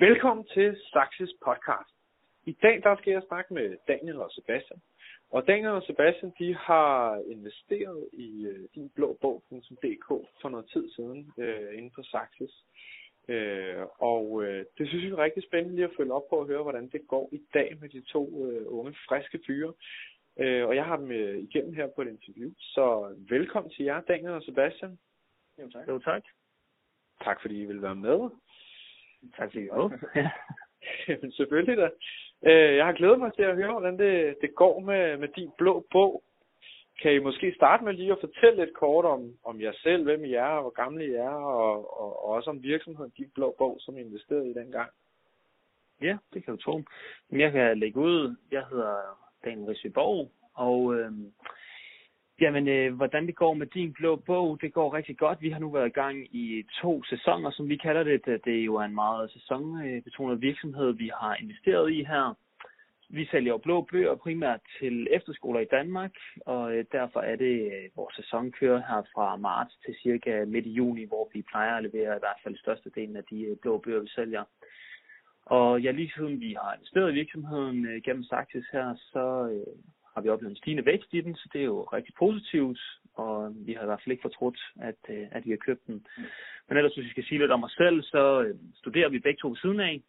Velkommen til Saxes podcast. I dag der skal jeg snakke med Daniel og Sebastian. Og Daniel og Sebastian de har investeret i øh, din blå bog.dk for noget tid siden øh, inden for Saxes. Øh, og øh, det synes jeg er rigtig spændende lige at følge op på og høre, hvordan det går i dag med de to øh, unge, friske fyre. Øh, og jeg har dem øh, igennem her på et interview. Så velkommen til jer, Daniel og Sebastian. Jo, tak. Jo, tak. Tak fordi I vil være med. Tak fordi I ja. Jamen selvfølgelig da. Øh, jeg har glædet mig til at høre, hvordan det, det går med, med din blå bog. Kan I måske starte med lige at fortælle lidt kort om, om jer selv, hvem I er, og hvor gamle I er, og, og, og også om virksomheden Din Blå Bog, som I investerede i dengang. Ja, det kan du tro. Jeg kan lægge ud. Jeg hedder Daniel Risseborg, og øh, Jamen, øh, hvordan det går med din blå bog, det går rigtig godt. Vi har nu været i gang i to sæsoner, som vi kalder det. Det er jo en meget sæsonbetonet virksomhed, vi har investeret i her. Vi sælger jo blå bøger primært til efterskoler i Danmark, og øh, derfor er det, øh, vores sæson kører her fra marts til cirka midt i juni, hvor vi plejer at levere i hvert fald størstedelen af de øh, blå bøger, vi sælger. Og ja, lige siden vi har investeret i virksomheden gennem Saxis her, så har vi oplevet en stigende vækst i den, så det er jo rigtig positivt, og vi har i hvert fald ikke fortrudt, at, øh, at vi har købt den. Men ellers, hvis vi skal sige lidt om os selv, så øh, studerer vi begge to ved siden af,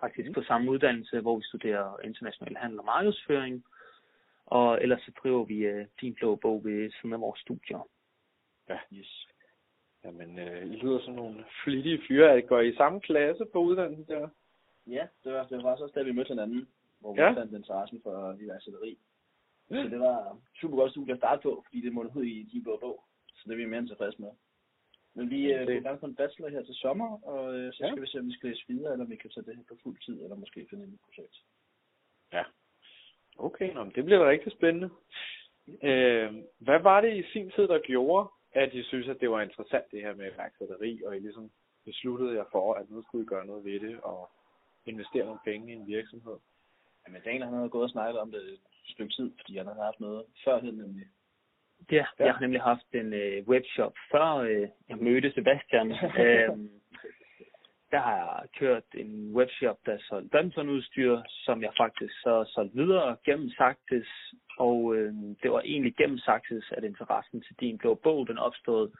faktisk mm. på samme uddannelse, hvor vi studerer international handel og markedsføring, og ellers så driver vi uh, din blå bog ved siden af vores studier. Ja, yes. Jamen, øh, I lyder som nogle flittige fyre. Går I samme klasse på uddannelsen der? Ja, det var, det var også da vi mødte hinanden, hvor vi ja. fandt interessen for iværksætteri. Så det var super godt studie at starte på, fordi det måtte ud i de blå bog. Så det er vi mere end tilfredse med. Men vi øh, er gang på en bachelor her til sommer, og øh, så skal ja. vi se, om vi skal læse videre, eller om vi kan tage det her på fuld tid, eller måske finde et projekt. Ja. Okay, nå, det bliver da rigtig spændende. Øh, hvad var det i sin tid, der gjorde, at I synes, at det var interessant, det her med iværksætteri, og I ligesom besluttede jer for, at nu skulle I gøre noget ved det, og investere nogle penge i en virksomhed? Jamen, Daniel han har gået og snakket om det et stykke tid, fordi han har haft noget førhen nemlig. Ja, ja, jeg har nemlig haft en øh, webshop før øh, jeg mødte Sebastian. øhm, der har jeg kørt en webshop, der solgte badmintonudstyr, som jeg faktisk så solgte videre gennem Saxis. Og øh, det var egentlig gennem Saxis, at interessen til din blå bog, den opstod,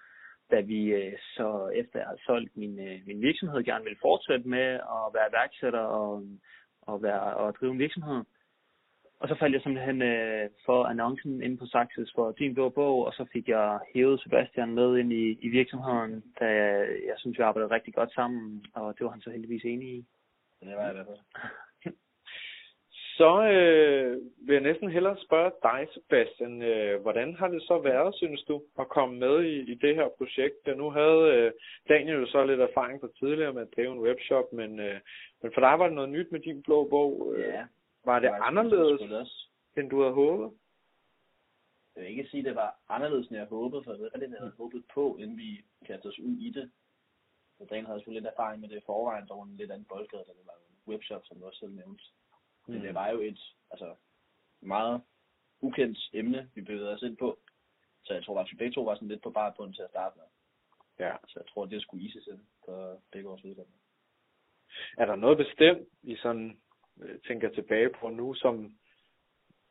da vi øh, så efter jeg havde solgt min, øh, min virksomhed, gerne ville fortsætte med at være iværksætter og at, være, at drive en virksomhed. Og så faldt jeg simpelthen øh, for annoncen inde på Saxes for din blå bog, og så fik jeg hævet Sebastian med ind i, i virksomheden, da jeg, jeg synes, vi arbejdede rigtig godt sammen, og det var han så heldigvis enig i. Det var jeg fald. Så øh, vil jeg næsten hellere spørge dig, Sebastian. Øh, hvordan har det så været, synes du, at komme med i, i det her projekt? Ja, nu havde øh, Daniel jo så lidt erfaring fra tidligere med at drive en webshop, men, øh, men for dig var det noget nyt med din blå bog. Øh, ja. Var det, det var anderledes, end du havde håbet? Jeg vil ikke sige, at det var anderledes, end jeg håbede, for det var det, jeg havde håbet på, inden vi kastede os ud i det. Så Daniel havde selvfølgelig lidt erfaring med det i forvejen, der var en lidt anden boldgade, da det var en webshop, som du også selv nævnte. Men mm. det var jo et altså, meget ukendt emne, vi bevægede os ind på. Så jeg tror at vi begge to var sådan lidt på bare bunden til at starte med. Ja. Så jeg tror, at det skulle ises ind for begge vores vedkommende. Er der noget bestemt, I sådan øh, tænker tilbage på nu, som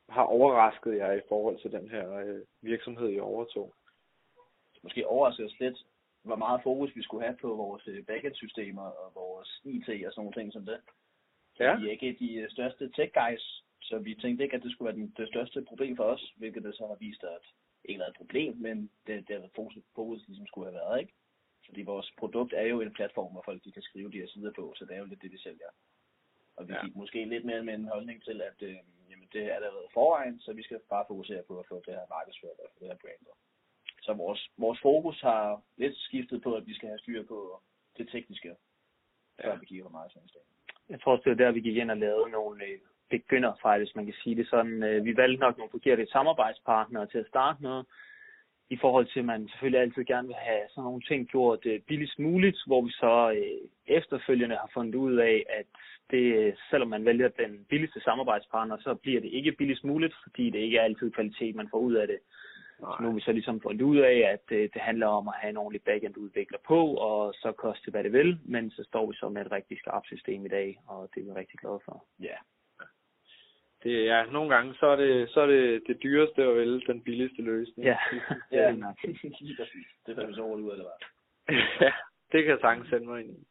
har overrasket jer i forhold til den her øh, virksomhed, I overtog? Måske overrasket os lidt, hvor meget fokus vi skulle have på vores øh, backend-systemer og vores IT og sådan nogle ting som det. Ja. Vi er ikke de øh, største tech guys, så vi tænkte ikke, at det skulle være den, det største problem for os, hvilket det så har vist, at ikke er et problem, men det, det er fokus, fokus ligesom skulle have været, ikke? Fordi vores produkt er jo en platform, hvor folk de kan skrive de her sider på, så det er jo lidt det, vi sælger. Og vi ja. gik måske lidt mere med en holdning til, at øh, jamen, det er allerede forvejen, så vi skal bare fokusere på at få det her markedsført og få det her brandet. Så vores, vores fokus har lidt skiftet på, at vi skal have styr på det tekniske, før ja. vi kigger på markedsføringsdagen jeg tror også, det var der, vi gik ind og lavede nogle øh, begynderfejl, hvis man kan sige det sådan. Øh, vi valgte nok nogle forkerte samarbejdspartnere til at starte med, i forhold til, at man selvfølgelig altid gerne vil have sådan nogle ting gjort øh, billigst muligt, hvor vi så øh, efterfølgende har fundet ud af, at det, selvom man vælger den billigste samarbejdspartner, så bliver det ikke billigst muligt, fordi det ikke er altid kvalitet, man får ud af det. Nej. Så nu har vi så ligesom fundet ud af, at det, det handler om at have en ordentlig backend-udvikler på, og så koste hvad det vil, men så står vi så med et rigtig skarpt system i dag, og det er vi rigtig glade for. Ja. Det, ja, nogle gange, så er det, så er det, det dyreste og vel den billigste løsning. Ja, ja. det Det vi så ud, eller hvad? ja, det kan jeg sagtens sende mig ind i.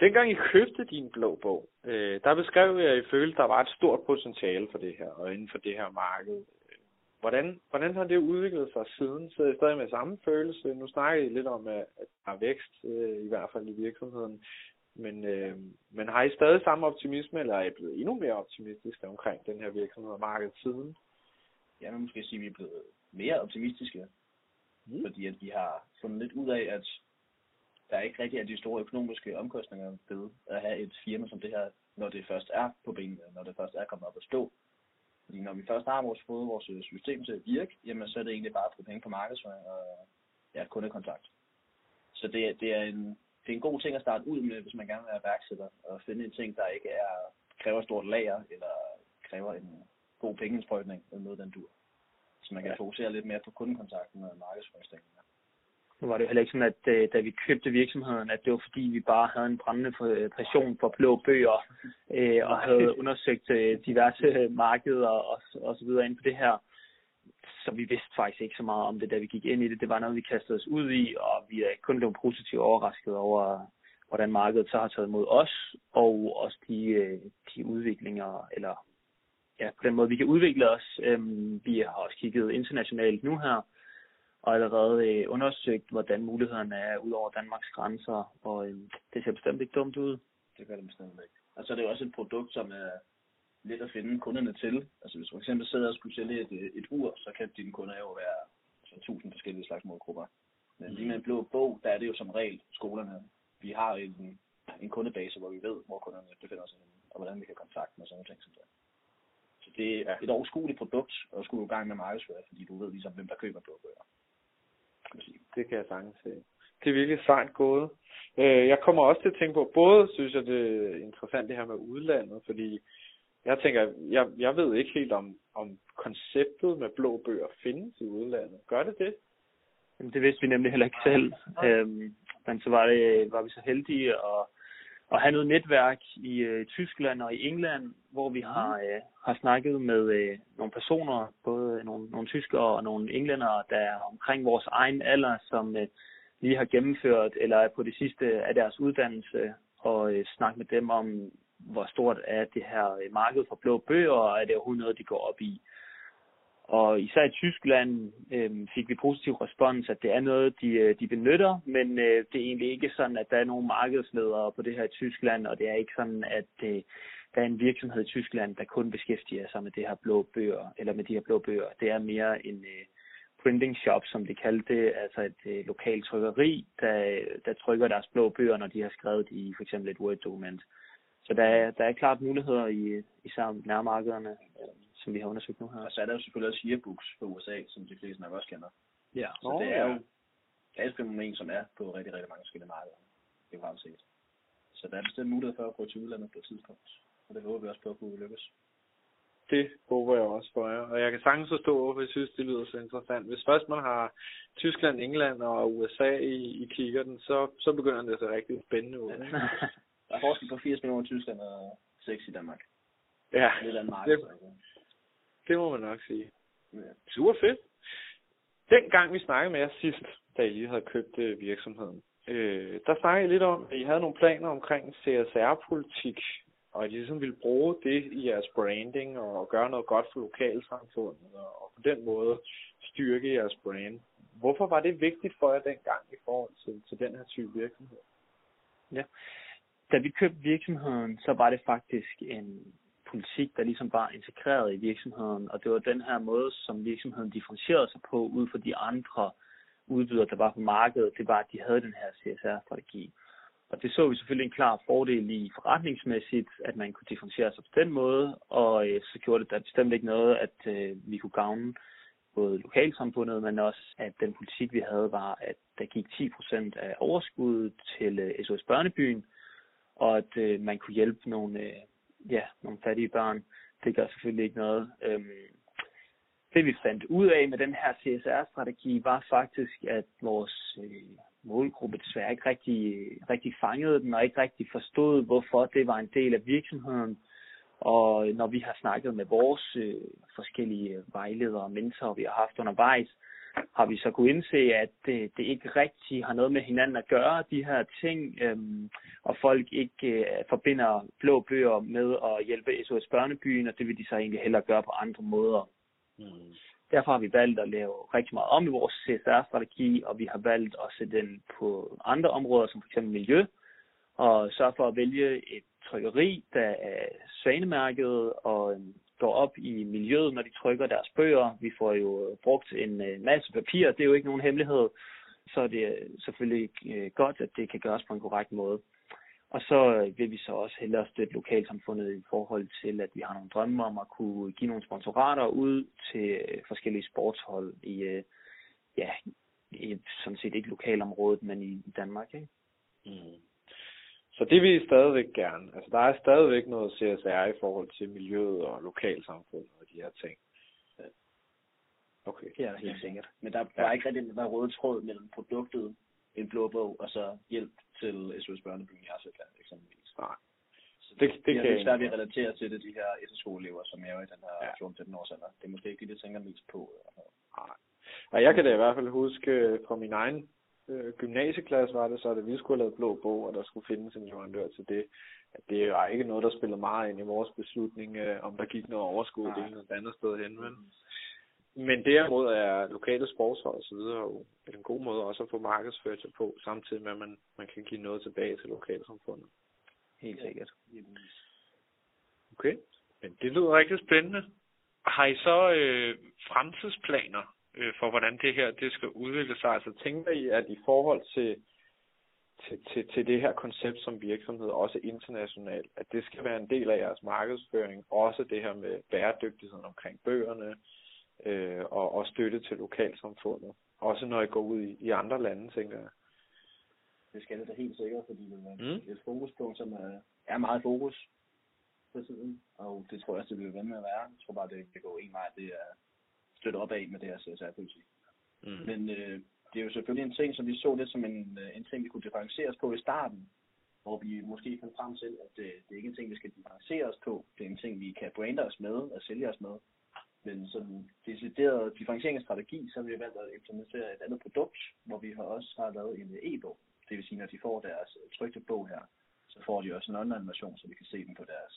Dengang I købte din blå bog, øh, der beskrev jeg, at I følte, at der var et stort potentiale for det her, og inden for det her marked. Hvordan, hvordan har det udviklet sig siden? Så I stadig med samme følelse? Nu snakker I lidt om, at der er vækst, øh, i hvert fald i virksomheden. Men, øh, men har I stadig samme optimisme, eller er I blevet endnu mere optimistiske omkring den her virksomhed og markedet siden? Jeg vil måske sige, at vi er blevet mere optimistiske, mm. fordi at vi har fundet lidt ud af, at der ikke rigtig er de store økonomiske omkostninger ved at have et firma som det her, når det først er på benene, når det først er kommet op at stå. Fordi når vi først har vores, fået vores system til at virke, jamen så er det egentlig bare at bruge penge på markedsføring og ja, kundekontakt. Så det, det, er en, det er en god ting at starte ud med, hvis man gerne vil være værksætter, og finde en ting, der ikke er, kræver stort lager, eller kræver en god pengeindsprøjtning, eller noget den dur. Så man kan ja. fokusere lidt mere på kundekontakten og markedsføringsdelen. Nu var det jo heller ikke sådan, at øh, da vi købte virksomheden, at det var fordi, vi bare havde en brændende passion for blå bøger, øh, og havde undersøgt øh, diverse markeder og, og så videre ind på det her. Så vi vidste faktisk ikke så meget om det, da vi gik ind i det. Det var noget, vi kastede os ud i, og vi er kun blevet positivt overrasket over, hvordan markedet så har taget imod os, og også de, øh, de udviklinger, eller ja, på den måde, vi kan udvikle os. Øhm, vi har også kigget internationalt nu her, og allerede øh, undersøgt, hvordan mulighederne er ud over Danmarks grænser, og øhm, det ser bestemt ikke dumt ud. Det gør det bestemt ikke. Og så er det jo også et produkt, som er let at finde kunderne til. Altså hvis du for eksempel sidder og skulle sælge et, øh, et ur, så kan dine kunder jo være altså, tusind forskellige slags målgrupper. Men lige med en blå bog, der er det jo som regel skolerne. Vi har en, en kundebase, hvor vi ved, hvor kunderne befinder sig og hvordan vi kan kontakte dem og sådan noget. ting som det. Så det er et overskueligt produkt, og skulle i gang med markedsføre, fordi du ved ligesom, hvem der køber blå bøger. Det kan jeg sagtens se. Det er virkelig sejt gået. Øh, jeg kommer også til at tænke på, både synes jeg, det er interessant det her med udlandet, fordi jeg tænker, jeg, jeg ved ikke helt om, om konceptet med blå bøger findes i udlandet. Gør det det? Jamen, det vidste vi nemlig heller ikke selv. Øhm, men så var, det, var vi så heldige at at have noget netværk i øh, Tyskland og i England, hvor vi har, øh, har snakket med øh, nogle personer, både nogle, nogle tyskere og nogle englændere, der er omkring vores egen alder, som øh, lige har gennemført eller er på det sidste af deres uddannelse, og øh, snakke med dem om, hvor stort er det her marked for blå bøger, og er det overhovedet noget, de går op i. Og især i Tyskland øh, fik vi positiv respons, at det er noget, de, øh, de benytter, men øh, det er egentlig ikke sådan, at der er nogen markedsledere på det her i Tyskland, og det er ikke sådan, at øh, der er en virksomhed i Tyskland, der kun beskæftiger sig med det her blå bøger, eller med de her blå bøger. Det er mere en øh, printing shop, som de kaldte det, altså et øh, lokalt trykkeri, der, der trykker deres blå bøger, når de har skrevet i for eksempel et Word-dokument. Så der er, der er klart muligheder i, i nærmarkederne som vi har undersøgt nu her. Og så er der jo selvfølgelig også yearbooks på USA, som de fleste nok også kender. Ja. Så oh, det er jo det er et fænomen, som er på rigtig, rigtig mange forskellige markeder. Det har set. Så der er bestemt mulighed for at gå til udlandet på et tidspunkt. Og det håber vi også på at kunne lykkes. Det håber jeg også for jer. Og jeg kan sagtens forstå, hvorfor jeg synes, det lyder så interessant. Hvis først man har Tyskland, England og USA i, i kikkerten, så, så begynder det at se rigtig spændende ud. Ja. der er forskel på 80 millioner i Tyskland og 6 i Danmark. Ja, det, er marked, det, det må man nok sige. Ja. Super fedt. Den gang vi snakkede med jer sidst, da I lige havde købt øh, virksomheden, øh, der snakkede I lidt om, at I havde nogle planer omkring CSR-politik, og at I ligesom ville bruge det i jeres branding og gøre noget godt for lokalsamfundet, og på den måde styrke jeres brand. Hvorfor var det vigtigt for jer dengang i forhold til, til den her type virksomhed? Ja, da vi købte virksomheden, så var det faktisk en politik, der ligesom var integreret i virksomheden, og det var den her måde, som virksomheden differentierede sig på ud fra de andre udbydere, der var på markedet, det var, at de havde den her CSR-strategi. Og det så vi selvfølgelig en klar fordel i forretningsmæssigt, at man kunne differentiere sig på den måde, og øh, så gjorde det da bestemt ikke noget, at øh, vi kunne gavne både lokalsamfundet, men også at den politik, vi havde, var, at der gik 10% af overskuddet til øh, SOS Børnebyen, og at øh, man kunne hjælpe nogle, øh, ja, nogle fattige børn. Det gør selvfølgelig ikke noget. Øhm, det vi fandt ud af med den her CSR-strategi var faktisk, at vores øh, målgruppe desværre ikke rigtig, rigtig fangede den og ikke rigtig forstod, hvorfor det var en del af virksomheden. Og når vi har snakket med vores øh, forskellige vejledere og mentorer, vi har haft undervejs, har vi så kunne indse, at det, det ikke rigtig har noget med hinanden at gøre, de her ting, øhm, og folk ikke øh, forbinder blå bøger med at hjælpe SOS Børnebyen, og det vil de så egentlig hellere gøre på andre måder. Mm. Derfor har vi valgt at lave rigtig meget om i vores CSR-strategi, og vi har valgt at sætte den på andre områder, som f.eks. miljø, og sørge for at vælge et trykkeri, der er svanemærket og øhm, går op i miljøet, når de trykker deres bøger. Vi får jo øh, brugt en øh, masse papir, det er jo ikke nogen hemmelighed, så er det øh, selvfølgelig godt, at det kan gøres på en korrekt måde. Og så vil vi så også hellere støtte lokalsamfundet i forhold til, at vi har nogle drømme om at kunne give nogle sponsorater ud til forskellige sportshold i, ja, i sådan set ikke lokalområdet, men i Danmark. Ikke? Mm. Så det vil I stadigvæk gerne. Altså der er stadigvæk noget CSR i forhold til miljøet og lokalsamfundet og de her ting. Okay. Det er helt sikkert. Men der var ja. ikke rigtig den der røde tråd mellem produktet, en blå bog, og så hjælp til SOS Børnebyen i Arsøtland eksempelvis. Nej. Så det, det, det kan jeg svært, vi relaterer til det, de her efterskoleelever, som er jo i den her ja. 14-15 års alder. Det er måske ikke det, de tænker mest på. Nej. Og jeg kan da i hvert fald huske fra min egen øh, gymnasieklasse var det så, at vi skulle have lavet blå bog, og der skulle findes en leverandør til det. At det var ikke noget, der spillede meget ind i vores beslutning, øh, om der gik noget overskud det ene eller andet sted hen. Men, men derimod er lokale sportshold videre jo en god måde også at få markedsført sig på, samtidig med at man, man kan give noget tilbage til lokalsamfundet. Helt sikkert. Okay, men det lyder rigtig spændende. Har I så øh, fremtidsplaner øh, for, hvordan det her det skal udvikle sig. Altså tænker I, at i forhold til, til, til, til det her koncept som virksomhed, også internationalt, at det skal være en del af jeres markedsføring, også det her med bæredygtigheden omkring bøgerne, øh, og, og støtte til lokalsamfundet. Også når I går ud i, i andre lande, tænker jeg. Det skal det da helt sikkert, fordi det er mm. et fokuspunkt, som er, er meget fokus på tiden, og det tror jeg også, det vil være med at være. Jeg tror bare, det kan gå en vej. Det er støtte op af med det her CSR-politik. Mm. Men øh, det er jo selvfølgelig en ting, som vi så lidt som en, øh, en ting, vi kunne differentieres på i starten, hvor vi måske fandt frem til, at øh, det er ikke en ting, vi skal differentiere os på. Det er en ting, vi kan brande os med og sælge os med. Men som decideret differentieringsstrategi, så har vi valgt at implementere et andet produkt, hvor vi har også har lavet en e-bog. Det vil sige, når de får deres øh, trygte bog her, så får de også en online version, så vi kan se dem på deres,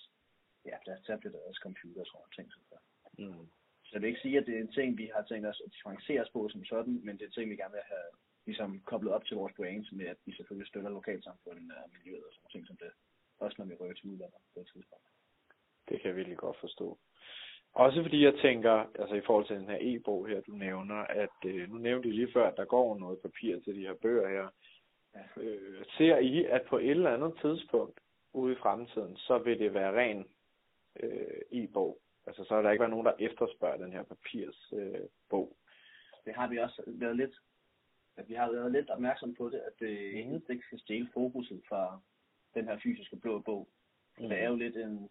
ja, deres tablet og deres computer sådan noget ting. Så. Mm. Så jeg vil ikke sige, at det er en ting, vi har tænkt os at differentiere os på som sådan, men det er en ting, vi gerne vil have ligesom koblet op til vores brand, med at vi selvfølgelig støtter lokalsamfundet og miljøet og sådan ting som det. Også når vi rører til udlandet på et tidspunkt. Det kan jeg virkelig godt forstå. Også fordi jeg tænker, altså i forhold til den her e-bog her, du nævner, at øh, nu nævnte du lige før, at der går noget papir til de her bøger her. Ja. Øh, ser I, at på et eller andet tidspunkt ude i fremtiden, så vil det være ren øh, e-bog? Altså, så er der ikke været nogen, der efterspørger den her papirs øh. Det har vi også været lidt, at vi har været lidt opmærksom på det, at det mm. ikke skal stjæle fokuset fra den her fysiske blå bog. Mm. Det er jo lidt en,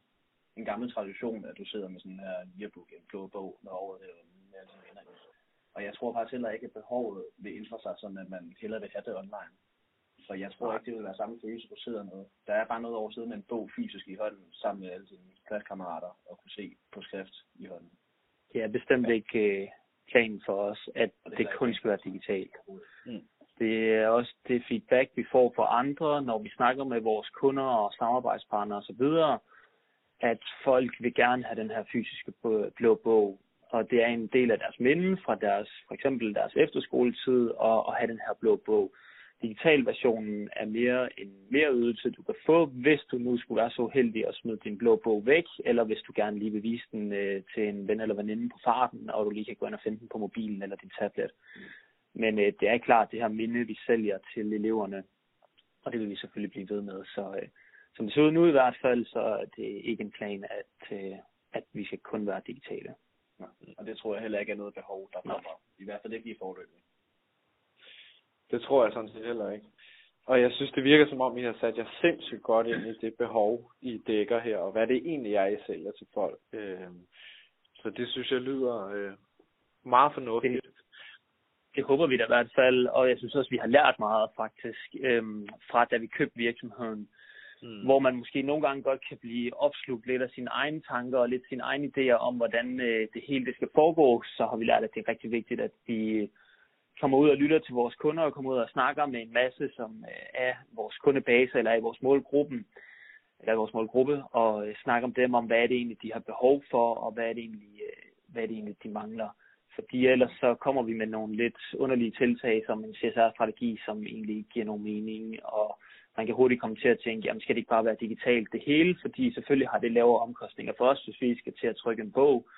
en gammel tradition, at du sidder med sådan en her yearbook, en blå bog, når året er med alle venner Og jeg tror faktisk heller ikke, at behovet vil ændre sig, sådan at man hellere vil have det online. Så jeg tror ikke, det vil være samme følelse, du sidder med. Der er bare noget over siden med en bog fysisk i hånden, sammen med alle sine klasskammerater, og kunne se på skrift i hånden. Det er bestemt ja. ikke uh, planen for os, at det, det kun skal være digitalt. Mm. Det er også det feedback, vi får fra andre, når vi snakker med vores kunder og samarbejdspartnere osv., at folk vil gerne have den her fysiske blå bog, og det er en del af deres minde fra deres, for eksempel deres efterskoletid, og at have den her blå bog digitalversionen er mere en mere ydelse, du kan få, hvis du nu skulle være så heldig at smide din blå bog væk, eller hvis du gerne lige vil vise den øh, til en ven eller veninde på farten, og du lige kan gå ind og finde den på mobilen eller din tablet. Men øh, det er klart det her minde, vi sælger til eleverne, og det vil vi selvfølgelig blive ved med. Så øh, som det ser ud nu i hvert fald, så er det ikke en plan, at, øh, at vi skal kun være digitale. Ja, og det tror jeg heller ikke er noget behov, der kommer. I hvert fald ikke i forløbet. Det tror jeg sådan set heller ikke. Og jeg synes, det virker som om, I har sat jer sindssygt godt ind i det behov, I dækker her, og hvad det egentlig er, I sælger til folk. Øh, så det synes jeg lyder, øh, meget fornuftigt. Det, det håber vi da i hvert fald, og jeg synes også, vi har lært meget faktisk øhm, fra da vi købte virksomheden. Mm. Hvor man måske nogle gange godt kan blive opslugt lidt af sine egne tanker og lidt sine egne idéer om, hvordan øh, det hele det skal foregå, så har vi lært, at det er rigtig vigtigt, at vi kommer ud og lytter til vores kunder og kommer ud og snakker med en masse, som øh, er vores kundebase eller er i vores målgruppen, eller vores målgruppe, og øh, snakke om dem, om hvad er det egentlig, de har behov for, og hvad er det egentlig, øh, hvad er det egentlig de mangler. Fordi ellers så kommer vi med nogle lidt underlige tiltag, som en CSR-strategi, som egentlig ikke giver nogen mening, og man kan hurtigt komme til at tænke, jamen skal det ikke bare være digitalt det hele, fordi selvfølgelig har det lavere omkostninger for os, hvis vi skal til at trykke en bog,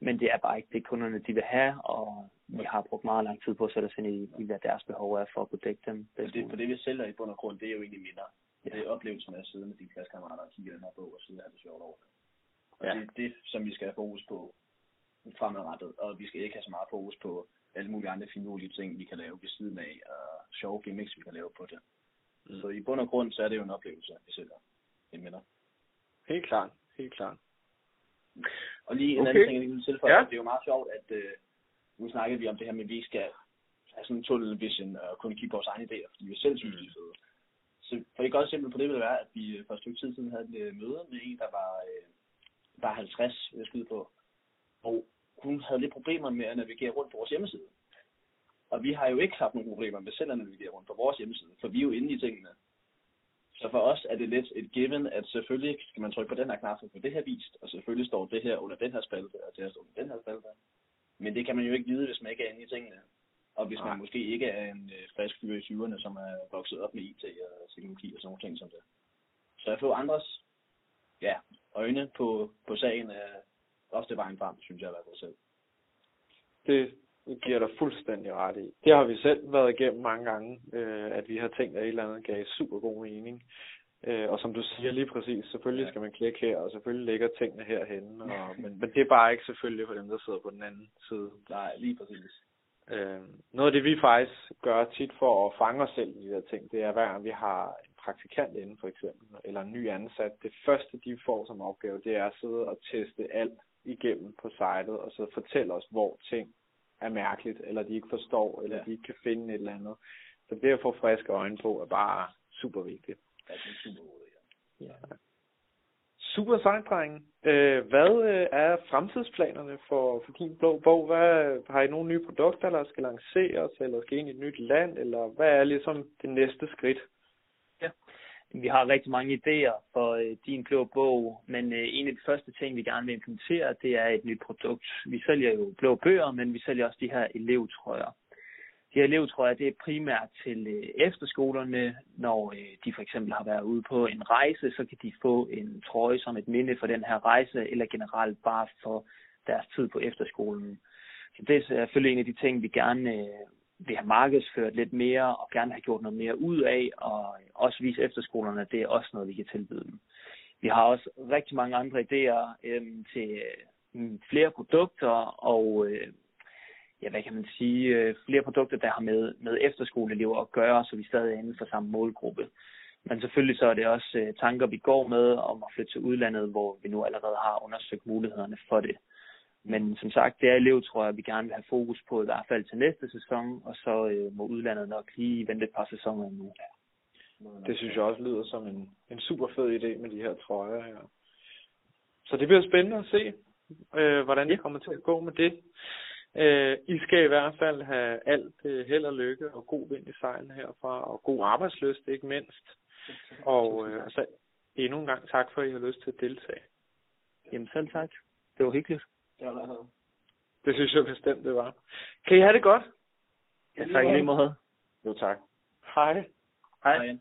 men det er bare ikke det, kunderne de vil have, og vi har brugt meget lang tid på at sætte os ind i, i hvad deres behov er for at kunne dække dem. For det, for det vi sælger i bund og grund, det er jo egentlig minder. Ja. Det er oplevelsen af at sidde med dine klassekammerater og kigge den her bog og sidde og have det sjovt over det. Og ja. det er det, som vi skal have fokus på fremadrettet, og vi skal ikke have så meget fokus på alle mulige andre finurlige ting, vi kan lave ved siden af, og sjove gimmicks, vi kan lave på det. Mm. Så i bund og grund, så er det jo en oplevelse, vi sælger en minder. Helt klart, helt klart. Og lige en okay. anden ting, jeg vil tilføje, ja. det er jo meget sjovt, at uh, nu snakkede vi om det her med, at vi skal have sådan en tunnel vision og kunne kigge på vores egne idéer, fordi vi selv synes, det er fede. Så for et godt eksempel på det vil være, at vi for et stykke tid siden havde et uh, møde med en, der var, uh, var 50, vil jeg skyde på. Og hun havde lidt problemer med at navigere rundt på vores hjemmeside. Og vi har jo ikke haft nogen problemer med selv at navigere rundt på vores hjemmeside, for vi er jo inde i tingene. Så for os er det lidt et given, at selvfølgelig skal man trykke på den her knap for det her vist, og selvfølgelig står det her under den her spalte, og det her står under den her spalte. Men det kan man jo ikke vide, hvis man ikke er inde i tingene. Og hvis man måske ikke er en øh, frisk fyr i 20'erne, som er vokset op med IT og teknologi og sådan nogle ting som det. Så at få andres ja, øjne på, på sagen er ofte vejen frem, synes jeg i hvert fald selv. Det giver dig fuldstændig ret i. Det har vi selv været igennem mange gange, øh, at vi har tænkt, at et eller andet gav super god mening. Øh, og som du siger lige præcis, selvfølgelig skal man klikke her, og selvfølgelig ligger tingene herhenne. Og, men, men det er bare ikke selvfølgelig for dem, der sidder på den anden side. Nej, lige præcis. Øh, noget af det, vi faktisk gør tit for at fange os selv i de her ting, det er hver gang vi har en praktikant inde for eksempel, eller en ny ansat, det første de får som opgave, det er at sidde og teste alt igennem på sitet, og så fortælle os, hvor ting er mærkeligt, eller de ikke forstår, eller ja. de ikke kan finde et eller andet. Så det at få friske øjne på er bare super vigtigt. Ja, det er super ja. ja. Super sejt, drenge. Øh, hvad øh, er fremtidsplanerne for, for din blå bog? Hvad, har I nogle nye produkter, der skal lanceres, eller skal ind i et nyt land, eller hvad er ligesom det næste skridt? Vi har rigtig mange idéer for øh, din blå bog, men øh, en af de første ting, vi gerne vil implementere, det er et nyt produkt. Vi sælger jo blå bøger, men vi sælger også de her elevtrøjer. De her elevtrøjer, det er primært til øh, efterskolerne. Når øh, de for eksempel har været ude på en rejse, så kan de få en trøje som et minde for den her rejse, eller generelt bare for deres tid på efterskolen. Så det er selvfølgelig en af de ting, vi gerne øh, vil have markedsført lidt mere og gerne have gjort noget mere ud af, og også vise efterskolerne, at det er også noget, vi kan tilbyde dem. Vi har også rigtig mange andre idéer øhm, til øh, flere produkter, og øh, ja, hvad kan man sige, øh, flere produkter, der har med, med efterskoleelever at gøre, så vi stadig er inden for samme målgruppe. Men selvfølgelig så er det også øh, tanker, vi går med om at flytte til udlandet, hvor vi nu allerede har undersøgt mulighederne for det. Men som sagt, det er elev, tror jeg, vi gerne vil have fokus på, i hvert fald til næste sæson, og så øh, må udlandet nok lige vente et par sæsoner nu. Det synes jeg også lyder som en, en super fed idé med de her trøjer her. Så det bliver spændende at se, øh, hvordan det kommer til at gå med det. Øh, I skal i hvert fald have alt øh, held og lykke og god vind i sejlen herfra, og god arbejdsløst ikke mindst. Og øh, altså, endnu en gang tak for, at I har lyst til at deltage. Jamen selv tak. Det var hyggeligt. Det var Det synes jeg bestemt, det var. Kan I have det godt? Ja, tak i lige måde. Jo, tak. Hej. Hej. Hej.